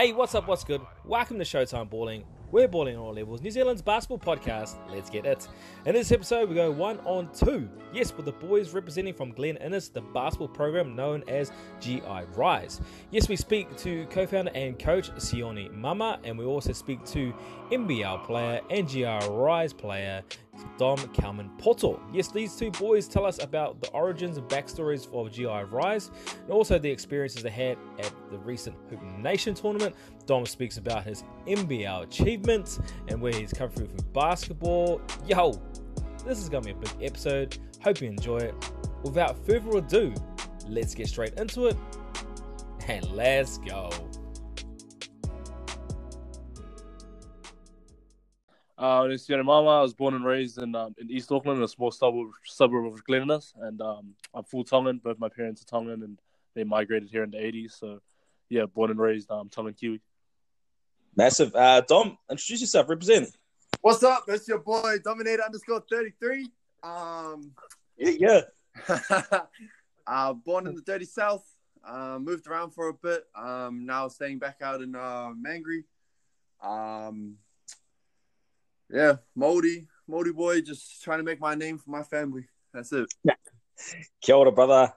Hey, what's up? What's good? Welcome to Showtime Balling. We're balling on all levels. New Zealand's basketball podcast. Let's get it. In this episode, we go one on two. Yes, with the boys representing from Glen Innes, the basketball program known as GI Rise. Yes, we speak to co-founder and coach Sione Maama, and we also speak to NBL player and GI Rise player Dom Kelman Poto. Yes, these two boys tell us about the origins and backstories of GI Rise and also the experiences they had at the recent Hoop Nation tournament. Dom speaks about his NBL achievements and where he's come through from basketball. Yo, this is going to be a big episode. Hope you enjoy it. Without further ado, let's get straight into it and let's go. Uh, it's Maama. I was born and raised in um, in East Auckland, a small suburb, suburb of Glen Innes, and um, I'm full Tongan. Both my parents are Tongan, and they migrated here in the '80s. So, yeah, born and raised um, Tongan Kiwi. Massive. Uh, Dom, introduce yourself. Represent. What's up? It's your boy Dominator underscore thirty three. Um, yeah. yeah. uh, born in the dirty south. Uh, moved around for a bit. Um, now staying back out in uh, Mangere. Um, yeah, moldy, moldy boy, just trying to make my name for my family. That's it. Yeah. Kia ora, brother.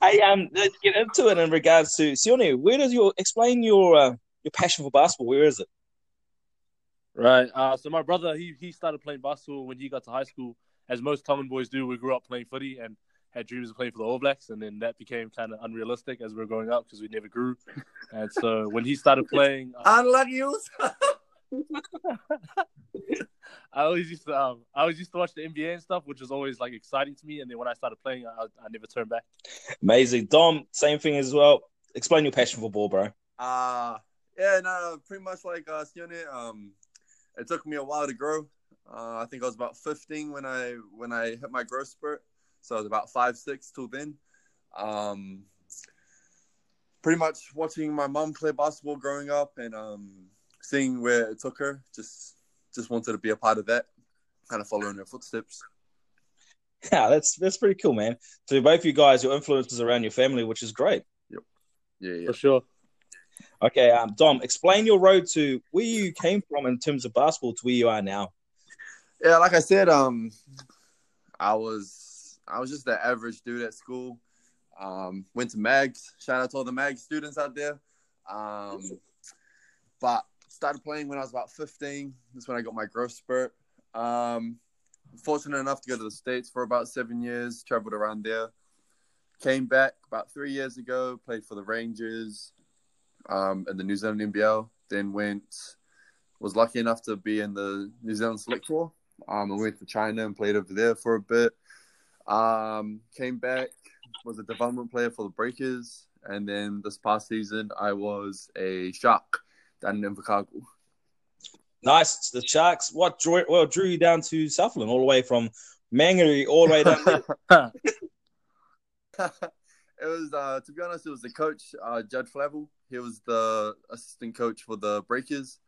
Hey, um, let's get into it in regards to Sione. Where does your explain your uh, your passion for basketball? Where is it? Right. Uh, so my brother, he he started playing basketball when he got to high school, as most Tongan boys do. We grew up playing footy and had dreams of playing for the All Blacks, and then that became kind of unrealistic as we were growing up because we never grew. And so when he started playing, uh, unlucky I always used to um, I always used to watch the NBA and stuff, which was always like exciting to me. And then when I started playing, I, I never turned back. Amazing, Dom. Same thing as well. Explain your passion for ball, bro. Uh yeah, no, pretty much like uh, Sione. Um, it took me a while to grow. Uh, I think I was about 15 when I when I hit my growth spurt. So I was about five six till then. Um, pretty much watching my mom play basketball growing up and um, seeing where it took her. Just just wanted to be a part of that, kind of following her footsteps. Yeah, that's that's pretty cool, man. So both you guys, your influences around your family, which is great. Yep. Yeah, yeah. For sure. Okay, um, Dom, explain your road to where you came from in terms of basketball to where you are now. Yeah, like I said, um, I was I was just the average dude at school. Um, went to Mags. Shout out to all the Mags students out there. Um, but started playing when I was about 15. That's when I got my growth spurt. Um, fortunate enough to go to the States for about seven years, traveled around there. Came back about three years ago, played for the Rangers um, in the New Zealand NBL. Then went, was lucky enough to be in the New Zealand Select Tour. Um, I went to China and played over there for a bit. Um, came back, was a development player for the Breakers. And then this past season, I was a Shark down in Invercargill. Nice. The Sharks. What drew well drew you down to Southland all the way from Mangere all the way down it was uh, to be honest, it was the coach, uh, Judd Flavell. He was the assistant coach for the Breakers.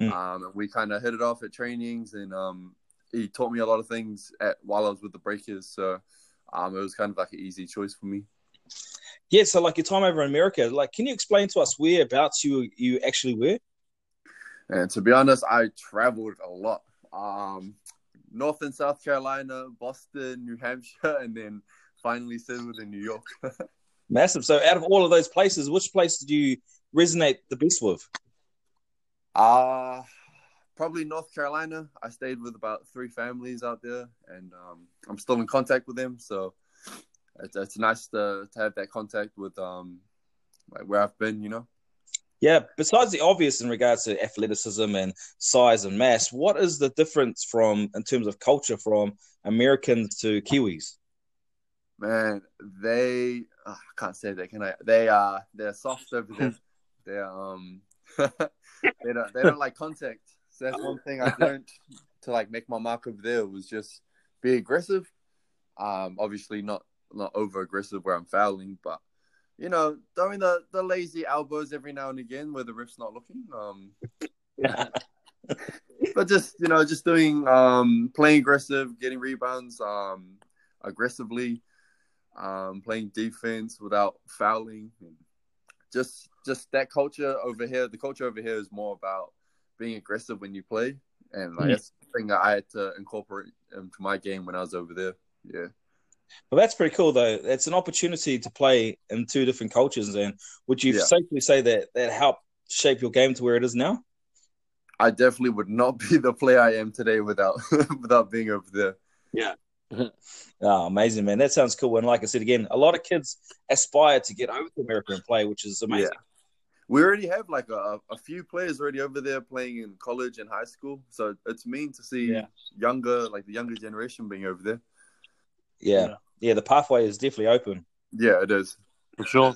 Mm. Um, and we kind of hit it off at trainings, and um, he taught me a lot of things at while I was with the Breakers. So um, it was kind of like an easy choice for me. Yeah, so like your time over in America, like, can you explain to us whereabouts you you actually were? And to be honest, I traveled a lot. Um, North and South Carolina, Boston, New Hampshire, and then finally settled in New York. Massive. So, out of all of those places, which place did you resonate the best with? Uh probably North Carolina. I stayed with about three families out there, and um, I'm still in contact with them. So it's, it's nice to, to have that contact with um, like where I've been, you know. Yeah. Besides the obvious in regards to athleticism and size and mass, what is the difference from in terms of culture from Americans to Kiwis? Man, they oh, I can't say that, can I? They are they're soft over there. they're um they don't they don't like contact. So that's one thing I learned to like make my mark over there was just be aggressive. Um, obviously not not over aggressive where I'm fouling, but you know, throwing the, the lazy elbows every now and again where the ref's not looking. Um, but just you know, just doing um, playing aggressive, getting rebounds um, aggressively, um, playing defense without fouling. just just that culture over here. The culture over here is more about being aggressive when you play, and like Mm. that's the thing that I had to incorporate into my game when I was over there. Yeah. Well, that's pretty cool, though. It's an opportunity to play in two different cultures. And would you Yeah. safely say that that helped shape your game to where it is now? I definitely would not be the player I am today without without being over there. Yeah. oh, amazing, man. That sounds cool. And like I said again, a lot of kids aspire to get over to America and play, which is amazing. We already have like a, a few players already over there playing in college and high school, so it's mean to see Yeah. younger, like the younger generation being over there. Yeah. Yeah. yeah. the pathway is definitely open. Yeah, it is. For sure.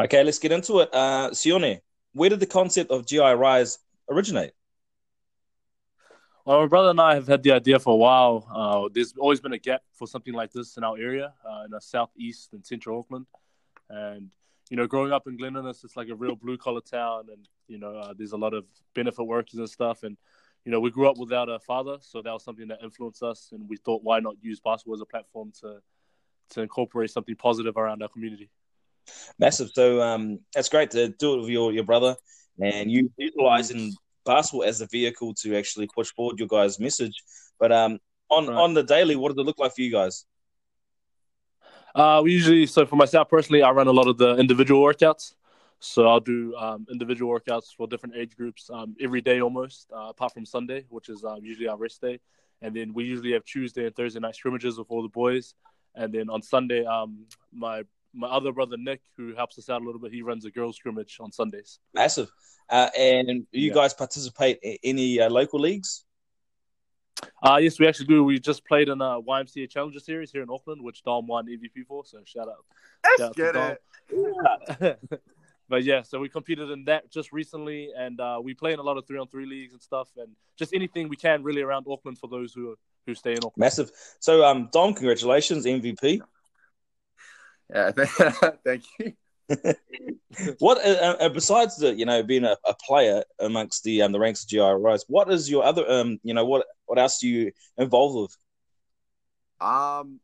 Okay, let's get into it. Uh, Sione, where did the concept of GI Rise originate? Well, my brother and I have had the idea for a while. Uh, there's always been a gap for something like this in our area, uh, in the southeast and central Auckland. And, you know, growing up in Glen Innes, it's like a real blue collar town. And, you know, uh, there's a lot of benefit workers and stuff. And, you know, we grew up without a father. So that was something that influenced us. And we thought, why not use basketball as a platform to, to incorporate something positive around our community? Massive. So um, that's great to do it with your, your brother and you utilizing basketball as a vehicle to actually push forward your guys' message. But um, on, Right. on the daily, what does it look like for you guys? Uh, we usually, so for myself personally, I run a lot of the individual workouts. So I'll do um, individual workouts for different age groups um, every day almost, uh, apart from Sunday, which is um, usually our rest day. And then we usually have Tuesday and Thursday night scrimmages with all the boys. And then on Sunday, um, my my other brother Nick, who helps us out a little bit, he runs a girls scrimmage on Sundays. Massive. Uh, and you Yeah. guys participate in any uh, local leagues? Uh, yes, we actually do. We just played in a YMCA Challenger Series here in Auckland, which Dom won MVP for. So shout out. Let's Yeah, get Dom. it. but yeah, so we competed in that just recently, and uh, we play in a lot of three on three leagues and stuff, and just anything we can really around Auckland for those who who stay in Auckland. Massive. So, um, Dom, congratulations, MVP. Yeah, thank you. What uh, uh, besides the you know being a, a player amongst the um, the ranks of GI Rise, what is your other um you know what what else do you involved with? Um,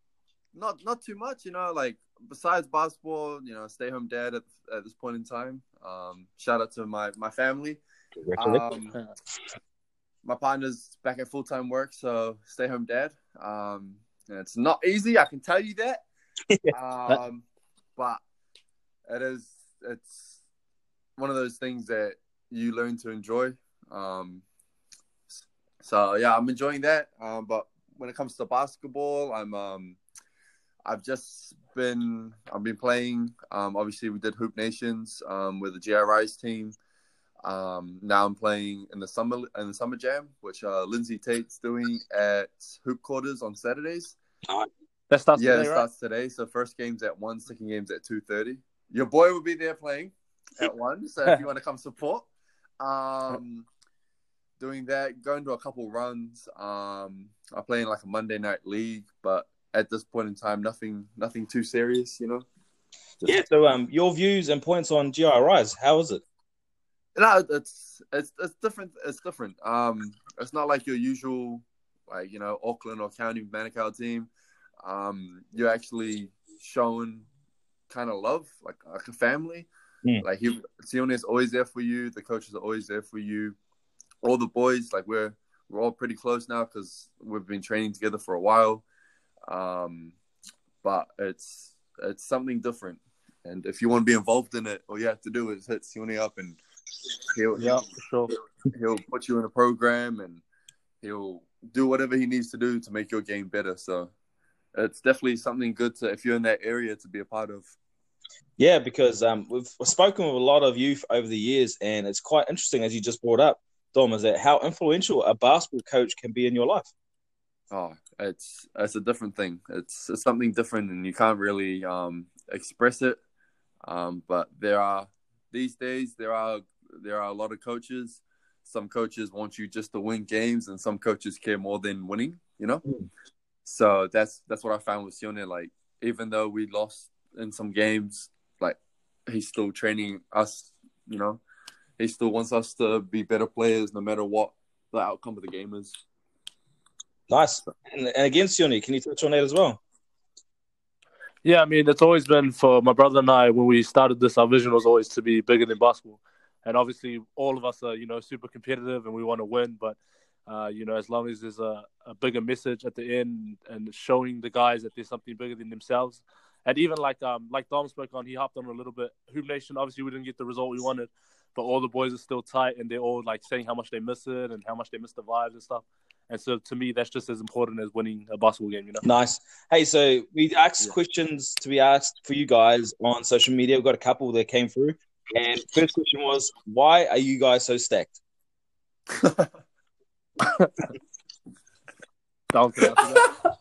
not not too much, you know. Like besides basketball, you know, stay home dad at, at this point in time. Um, shout out to my my family. Um, my partner's back at full time work, so stay home dad. Um, it's not easy, I can tell you that. um, but it is. It's one of those things that you learn to enjoy. Um, so yeah, I'm enjoying that. Um, but when it comes to basketball, I'm um, I've just been I've been playing. Um, obviously we did Hoop Nations um, with the GI Rise team. Um, now I'm playing in the summer in the summer jam, which uh, Lindsay Tait's doing at Hoop Quarters on Saturdays. That starts yeah, today, it right? starts today. So first game's at one, second game's at two thirty. Your boy will be there playing at one. So if you want to come support, um, doing that, going to a couple runs. Um, I play in like a Monday night league, but at this point in time, nothing, nothing too serious. You know. Yeah. So, um, your views and points on GI Rise, how is it? No, it's it's it's different. It's different. Um, it's not like your usual, like you know, Auckland or County Manukau team. Um, you're actually showing kind of love, like like a family. Mm. Like he, Sione is always there for you. The coaches are always there for you. All the boys, like we're we're all pretty close now because we've been training together for a while. Um, but it's it's something different. And if you want to be involved in it, all you have to do is hit Sione up and he'll Yeah, for sure. he'll put you in a program and he'll do whatever he needs to do to make your game better. So it's definitely something good to if you're in that area to be a part of. Yeah, because um, we've spoken with a lot of youth over the years, and it's quite interesting, as you just brought up, Dom, is that how influential a basketball coach can be in your life. Oh, it's it's a different thing. It's, it's something different, and you can't really um, express it. Um, but there are these days there are there are a lot of coaches. Some coaches want you just to win games, and some coaches care more than winning. You know. Mm. So that's that's what I found with Sione. Like even though we lost in some games, like he's still training us. You know, he still wants us to be better players, no matter what the outcome of the game is. Nice. And, and again, Sione, can you touch on that as well? Yeah, I mean, it's always been for my brother and I when we started this. Our vision was always to be bigger than basketball, and obviously, all of us are you know super competitive and we want to win. But uh, you know, as long as there's a, a bigger message at the end and showing the guys that there's something bigger than themselves, and even like um like Dom spoke on, he hopped on a little bit. Hoop Nation, obviously, we didn't get the result we wanted, but all the boys are still tight and they're all like saying how much they miss it and how much they miss the vibes and stuff. And so to me, that's just as important as winning a basketball game, you know. Nice. Hey, so we asked Yeah. questions to be asked for you guys on social media. We've got a couple that came through. And first question was, why are you guys so stacked? Dom can answer that.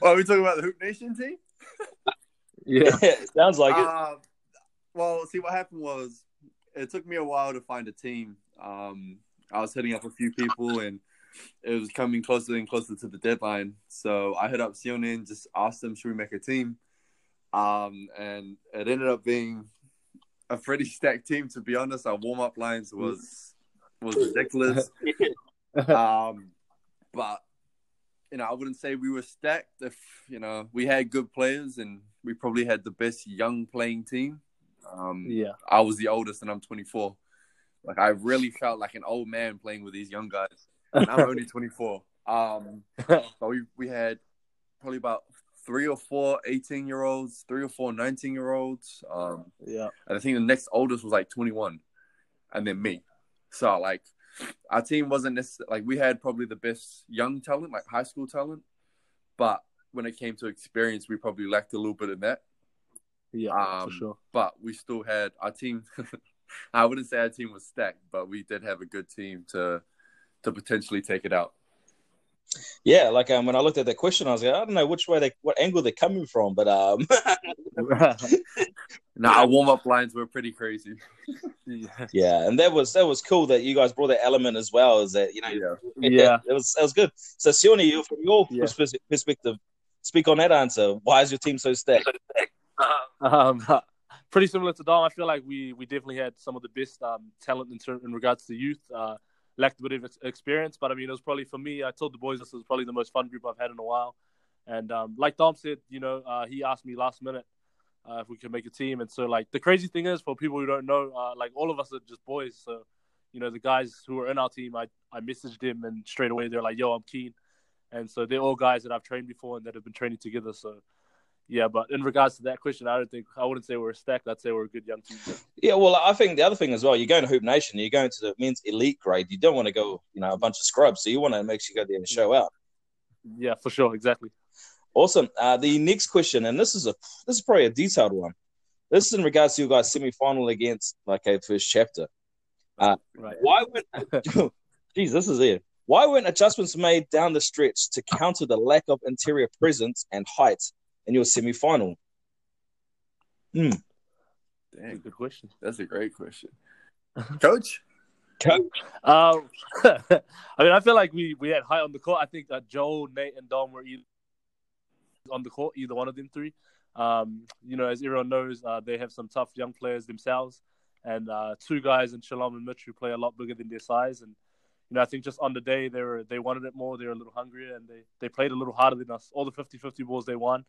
Well, are we talking about the Hoop Nation team? yeah. Sounds like it. Um, well, see, what happened was it took me a while to find a team. Um, I was hitting up a few people, and it was coming closer and closer to the deadline. So I hit up Sione and just asked them, "Should we make a team?" Um, and it ended up being a pretty stacked team. To be honest, our warm up lines was was ridiculous. um, but you know, I wouldn't say we were stacked. If you know, we had good players, and we probably had the best young playing team. Um, Yeah. I was the oldest, and I'm 24. Like I really felt like an old man playing with these young guys, and I'm only 24. Um, but we we had probably about three or four 18 year olds, three or four 19 year olds. Um, Yeah. and I think the next oldest was like 21, and then me. So like, our team wasn't necessarily like we had probably the best young talent, like high school talent, but when it came to experience, we probably lacked a little bit of that. Yeah. Um, for sure. But we still had our team. I wouldn't say our team was stacked, but we did have a good team to to potentially take it out. Yeah, like um, when I looked at that question, I was like, I don't know which way they, what angle they're coming from, but um, Now our warm up lines were pretty crazy. yeah. yeah, and that was that was cool that you guys brought that element as well. Is that you know, Yeah. Yeah. it was it was good. So, Sione, you from your Yeah. perspective, speak on that answer. Why is your team so stacked? Um, pretty similar to Dom. I feel like we we definitely had some of the best um, talent in, ter- in regards to youth. Uh, lacked a bit of ex- experience, but I mean, it was probably for me. I told the boys this was probably the most fun group I've had in a while. And um, like Dom said, you know, uh, he asked me last minute uh, if we could make a team. And so, like, the crazy thing is, for people who don't know, uh, like, all of us are just boys. So, you know, the guys who were in our team, I, I messaged them, and straight away they're like, yo, I'm keen. And so they're all guys that I've trained before and that have been training together. So, yeah, but in regards to that question, I don't think I wouldn't say we're stacked. I'd say we're a good young team. Yeah, well, I think the other thing as well, you're going to Hoop Nation, you're going to the men's elite grade. You don't want to go, you know, a bunch of scrubs. So you want to make sure you go there and show out. Yeah, for sure, exactly. Awesome. Uh, the next question, and this is a this is probably a detailed one. This is in regards to you guys semi final against like a first chapter. Right. Why weren't Jeez, this is it. Why weren't adjustments made down the stretch to counter the lack of interior presence and height in your semi final? Dang, Good question. that's a great question, Coach. Coach, Um, I mean, I feel like we we had height on the court. I think that Joel, Nate, and Dom were either on the court, either one of them three. Um, you know, as everyone knows, uh, they have some tough young players themselves, and uh, two guys in Shalom and Mitch who play a lot bigger than their size. And you know, I think just on the day they were they wanted it more. They were a little hungrier, and they they played a little harder than us. All the 50-50 balls they won.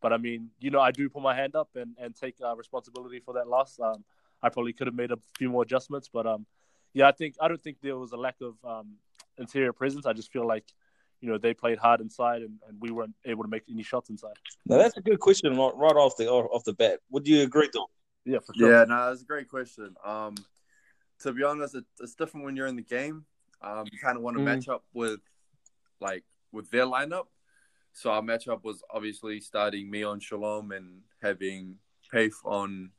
But I mean, you know, I do put my hand up and, and take uh, responsibility for that loss. Um, I probably could have made a few more adjustments, but um, yeah, I think I don't think there was a lack of um, interior presence. I just feel like you know they played hard inside, and, and we weren't able to make any shots inside. now that's a good question right right off the off the bat. Would you agree, Dom? Yeah, for sure. Yeah, no, that's a great question. Um, to be honest, it, it's different when you're in the game. Um, you kind of want to Mm. match up with, like, with their lineup. So our matchup was obviously starting me on Shalom and having Pafe on,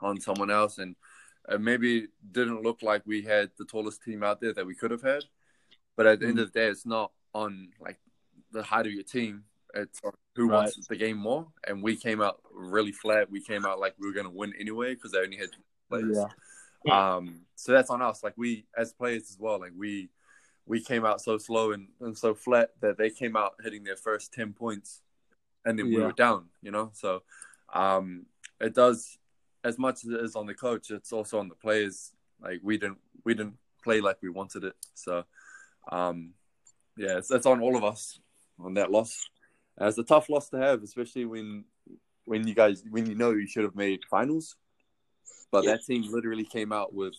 on someone else, and uh, maybe didn't look like we had the tallest team out there that we could have had. But at the end of the day, it's not on like the height of your team. It's on who Right. wants the game more. And we came out really flat. We came out like we were going to win anyway because they only had two players. Yeah. Um, so that's on us. Like we, as players as well, like we, we came out so slow and, and so flat that they came out hitting their first 10 points and then we were down, you know? So, um, it does as much as it is on the coach, it's also on the players. Like we didn't, we didn't play like we wanted it. So, um, yeah, it's, it's on all of us on that loss. And it's a tough loss to have, especially when when you guys when you know you should have made finals. But Yeah. that team literally came out with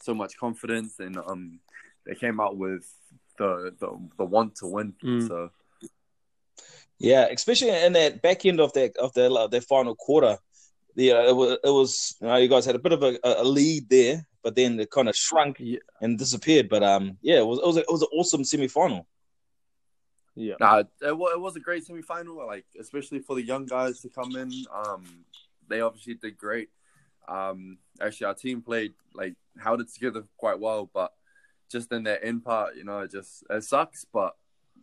so much confidence, and um, they came out with the the, the want to win. Mm. So Yeah, especially in that back end of that of their of their final quarter. Yeah, it was, it was you know you guys had a bit of a, a lead there, but then it kind of shrunk Yeah. and disappeared. But um, yeah, it was it was, a, it was an awesome semi final. Yeah. Nah, it was, it was a great semifinal. Like especially for the young guys to come in. Um, they obviously did great. Um, actually, our team played like held it together quite well, but just in that end part, you know, it just it sucks. But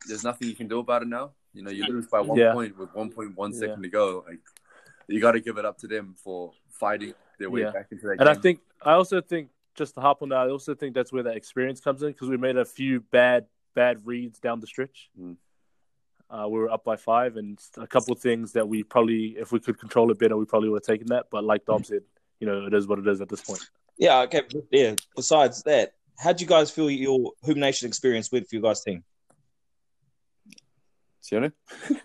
there's nothing you can do about it now. You know, you lose by one Yeah. point with 1.1 second Yeah. to go. Like you got to give it up to them for fighting their way Yeah. back into that And I think I also think just to hop on that, I also think that's where that experience comes in because we made a few bad bad reads down the stretch. Mm. Uh, we were up by five, and a couple of things that we probably, if we could control it better, we probably would have taken that. But like Dom said, you know, it is what it is at this point. Yeah, okay. Yeah. Besides that, how do you guys feel your Hoop Nation experience went for you guys' team? Sione?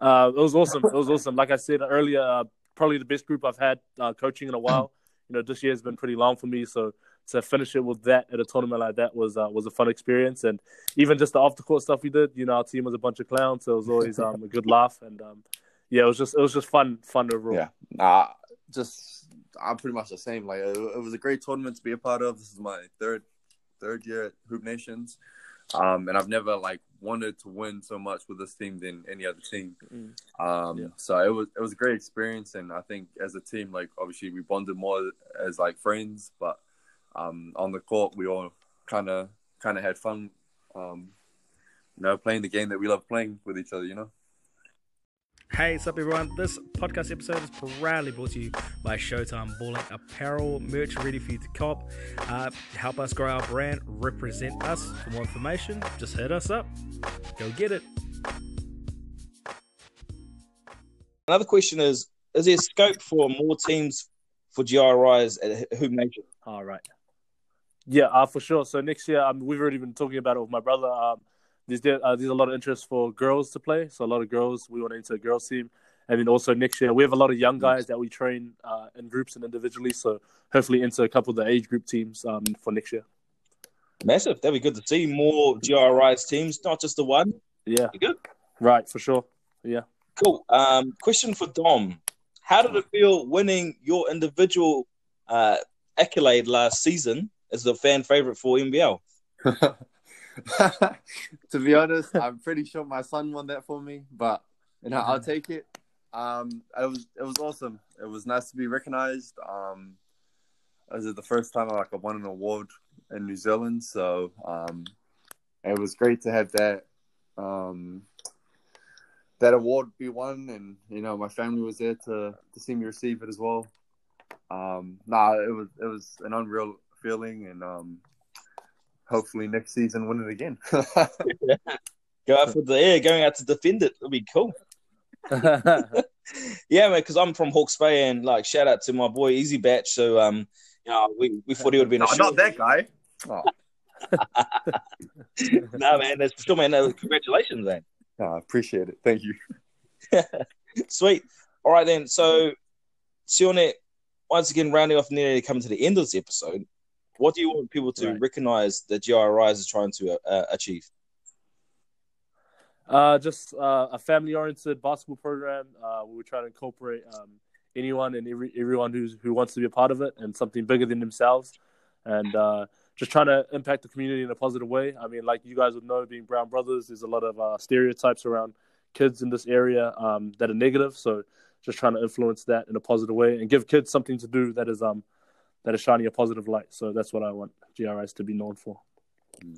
Uh, it was awesome. It was awesome. Like I said earlier, uh, probably the best group I've had uh, coaching in a while. You know, this year has been pretty long for me, so to finish it with that at a tournament like that was uh, was a fun experience. And even just the off the court stuff we did, you know, our team was a bunch of clowns, so it was always um, a good laugh. And um, yeah, it was just it was just fun, fun overall. Yeah. Nah, just I'm pretty much the same. Like it, it was a great tournament to be a part of. This is my third third year at Hoop Nations, um, and I've never like wanted to win so much with this team than any other team. Mm. Um, Yeah. So it was it was a great experience, and I think as a team, like obviously we bonded more as like friends, but um, on the court we all kind of kind of had fun. Um, you know, playing the game that we love playing with each other. You know. Hey, what's up, everyone? This podcast episode is proudly brought to you by Showtime Balling Apparel, merch ready for you to cop. Uh, help us grow our brand, represent us. For more information, just hit us up. Go get it. Another question is: Is there scope for more teams for GI Rise at Hoop Nation? All right. Yeah, uh, for sure. So next year, um, we've already been talking about it with my brother. Um, there's there, uh, there's a lot of interest for girls to play. So a lot of girls we want to enter a girls team, and then also next year we have a lot of young guys that we train uh, in groups and individually. So hopefully enter a couple of the age group teams um, for next year. Massive. That'd be good to see more GI Rise teams, not just the one. Yeah, good. right, for sure. Yeah. Cool. Um, question for Dom: How did it feel winning your individual uh, accolade last season as the fan favorite for NBL? to be honest, I'm pretty sure my son won that for me, but you know, I'll take it. Um, it was it was awesome. It was nice to be recognized. Um, this is the first time I like I won an award in New Zealand, so um, it was great to have that um, that award be won, and you know, my family was there to to see me receive it as well. Um, nah, it was it was an unreal feeling, and um, hopefully next season win it again. Go out for the yeah, going out to defend it. It'll be cool. Yeah, man, because I'm from Hawke's Bay, and like shout out to my boy Easy Batch. So um, you know, we, we thought he would have been a no, not that guy. Oh, no, man, that's still man. No, congratulations, man. I appreciate it. Thank you. Sweet. All right then. So, Sione, once again, rounding off nearly coming to the end of this episode. What do you want people to Right. recognize that GI Rise is trying to uh, achieve? Uh, just uh, a family-oriented basketball program. Uh, we try to incorporate um, anyone and every, everyone who's who wants to be a part of it, and something bigger than themselves, and uh, just trying to impact the community in a positive way. I mean, like you guys would know, being Brown brothers, there's a lot of uh, stereotypes around kids in this area um, that are negative. So, just trying to influence that in a positive way and give kids something to do that is um that is shining a positive light. So that's what I want GI Rise to be known for.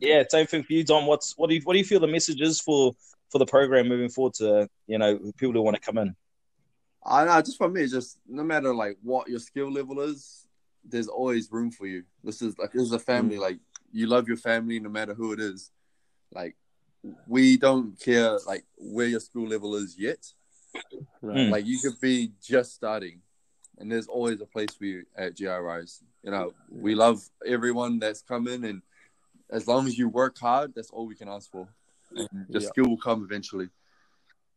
Yeah, same thing for you, Dom. What's what do you what do you feel the message is for for the program moving forward to you know people who want to come in? I know, just for me, it's just no matter like what your skill level is, there's always room for you. This is like this is a family. Like you love your family no matter who it is. Like we don't care like where your school level is yet. Right. Mm. Like you could be just starting, and there's always a place for you at GI Rise. You know, we love everyone that's coming, and as long as you work hard, that's all we can ask for. And the Yeah. skill will come eventually.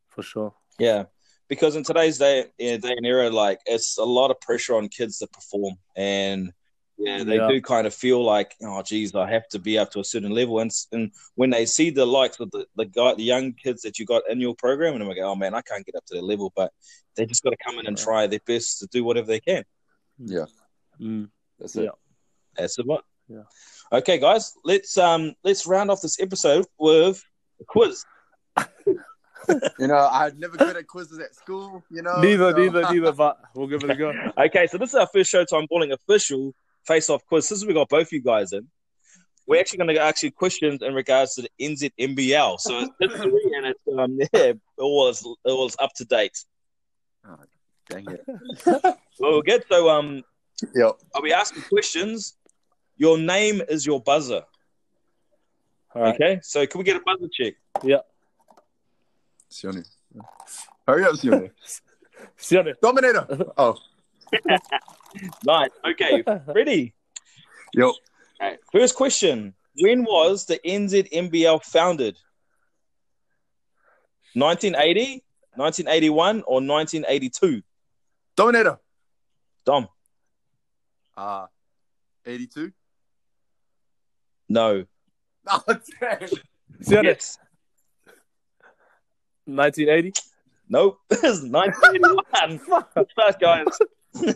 for sure. Yeah, because in today's day, day and era, like it's a lot of pressure on kids to perform, and yeah, they Yeah. do kind of feel like, oh, geez, I have to be up to a certain level, and and when they see the likes of the the guy, the young kids that you got in your program, and I'm like, oh man, I can't get up to their level, but they just got to come in and try their best to do whatever they can. Yeah, Mm. that's it. Yeah. That's about. Yeah. Okay, guys, let's um let's round off this episode with a quiz. You know, I never good at quizzes at school. You know, neither, so- neither, neither. But we'll give it a go. Okay, so this is our first Showtime Balling official face-off quiz. Since we got both you guys in, we're actually going to ask you questions in regards to the NZNBL. So it's history and it's um yeah, it was it was up to date. Oh, dang it. Well, good. So um, Yep. I'll be asking questions. Your name is your buzzer. All right. Okay, so can we get a buzzer check? Yeah. Sione. Hurry up, Sione. Sione. Dominator. Oh, Nice. Okay, ready. yo. Okay. First question: When was the NZNBL founded? 1980, 1981, or 1982? Dominator. Dom, Uh, 82. no. Oh, dang. Sione. Yes. 1980. Nope. It's 1981. Good start, guys. Check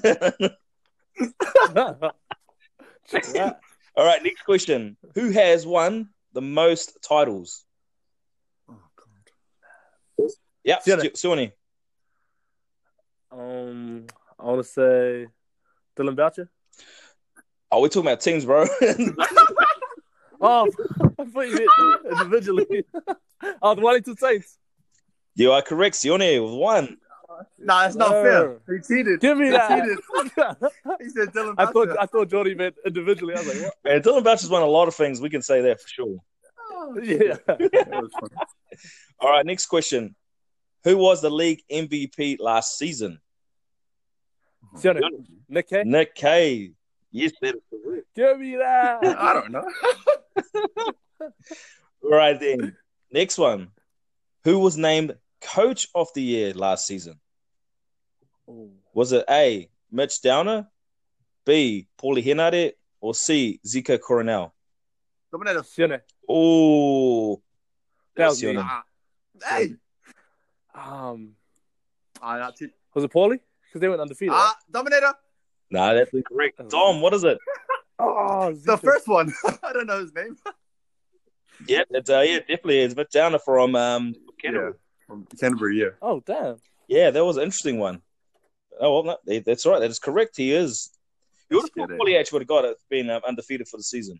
that. All right, next question. Who has won the most titles? Oh, God. Yeah, Sione. Sione. Um, I want to say Dillon Boucher. Oh, we're talking about teams, bro. Oh, I thought you meant individually. oh, the Wellington Saints. you are correct, Sione, with one. Nah, that's not No. fair. Oh. He cheated. Give me He that. cheated. He said Dillon I thought Boucher. I thought Jordy meant individually. I was like, what? Man, Dillon Boucher's won a lot of things. We can say that for sure. Oh. Yeah. That was funny. All right, next question. Who was the league MVP last season? Sione. Nick Kay. Nick Kay. Yes, that is correct. Give me that. I don't know. All right, then. Next one. Who was named Coach of the Year last season? Was it A, Mitch Downey, B, Paulie Henare, or C, Zico Coronel? Dominator. Sione. Oh, That was me. Sione. Ah. Hey. Um, Ah, not too- was it Paulie? Because they went undefeated. Ah, Dominator. Nah, that's incorrect. Dom, what is it? Oh, The first one. I don't know his name. Yep, it's uh, yeah, definitely is Mitch Downey from um Canterbury. From Canterbury, yeah. Oh, damn. Yeah, that was an interesting one. Oh well, no, that's right. That is correct. He is. You would have Let's thought get it. Paulie would have got it, been um, undefeated for the season.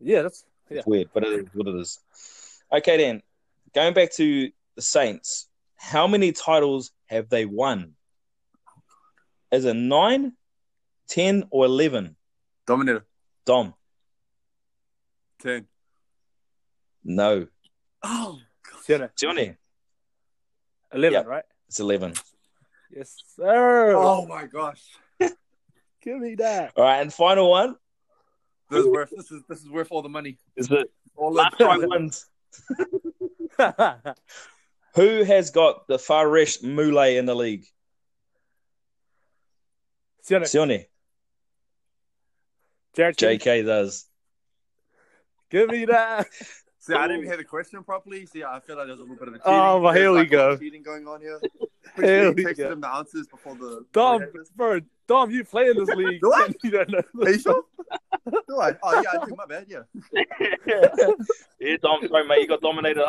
Yeah, that's yeah. It's weird, but it is what it is. Okay, then going back to the Saints, how many titles have they won? Is it nine, ten, or eleven? Dominator. Dom, 10. no. Oh, Sione. Johnny, Eleven, Yeah. right? it's eleven. Yes, sir. oh my gosh. Give me that. All right, and final one This is worth this is this is worth all the money. is it All last the try wins. Who has got the Faresh Mule in the league? Sione. Sione, Jared JK does. Give me that. See, I didn't hear the question properly. See, I feel like there's a little bit of a oh, cheating. Oh, well, here there's we like a lot of go. Cheating going on here. Here He we texted go. him the answers before the. Dom, bro, Dom, you play in this league. Do I? you don't know. Are you sure? Do I? Oh yeah, I do. My bad. Yeah. yeah, Dom, sorry, mate, you got dominated.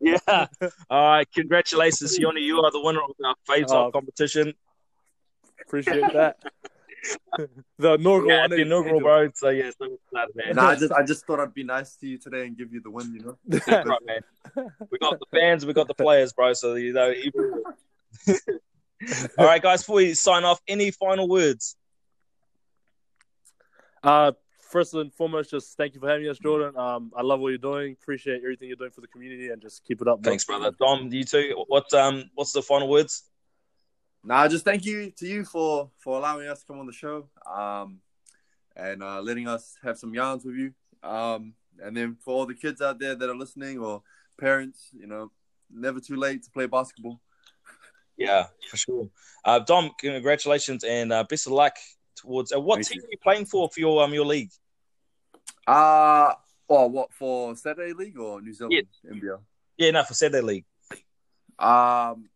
yeah. All right, congratulations, Yoni. You are the winner of our face Oh. off competition. Appreciate that. The inaugural Yeah, one. the inaugural, bro. So, yeah, so excited, man. nah, I just I just thought I'd be nice to you today and give you the win. You know. Right, man. We got the fans, we got the players, bro. So, you know, even... all right, guys, before we sign off, any final words? Uh, first and foremost, just thank you for having us, Jordan. Um, I love what you're doing. Appreciate everything you're doing for the community, and just keep it up. bro. Thanks, brother. Dom, you too. What's um, what's the final words? Nah, just thank you to you for for allowing us to come on the show, um, and uh, letting us have some yarns with you. Um, and then for all the kids out there that are listening or parents, you know, never too late to play basketball. Yeah, for sure. Uh, Dom, congratulations and uh, best of luck towards. Uh, what Thank team you. are you playing for for your um your league? Uh well, what for Saturday League or New Zealand NBL? Yeah, no, for Saturday League. Um,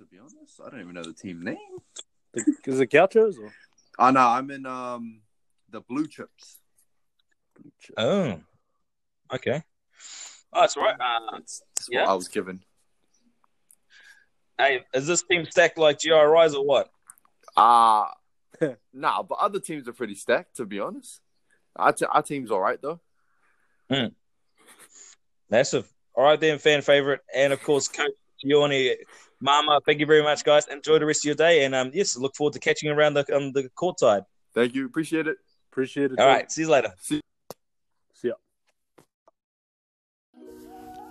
to be honest, I don't even know the team name. Is it Gauchos or? Oh no, I'm in um the Blue Chips. Oh, okay. Oh, that's right. Uh, That's, that's yeah. what I was given. hey, is this team stacked like GI Rise or what? Uh nah, but other teams are pretty stacked. To be honest, our, t- our team's all right though. Massive. All right, then, fan favorite, and of course, Coach Sione, Maama. Thank you very much, guys. Enjoy the rest of your day, and um, yes, look forward to catching you around the um, the court side. Thank you, appreciate it. Appreciate it. All right, see you later. See see ya.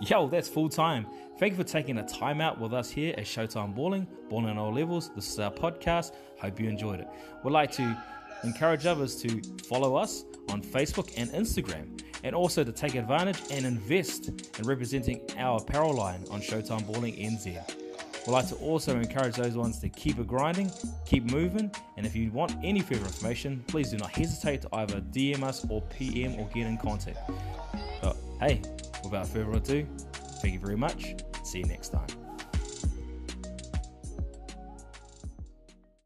Yo, that's full time. Thank you for taking a time out with us here at Showtime Balling, Balling at all levels. This is our podcast. Hope you enjoyed it. We'd like to encourage others to follow us on Facebook and Instagram, and also to take advantage and invest in representing our apparel line on Showtime Balling NZ. We'd like to also encourage those ones to keep it grinding, keep moving, and if you want any further information, please do not hesitate to either DM us or PM or get in contact. But hey, without further ado, thank you very much. See you next time.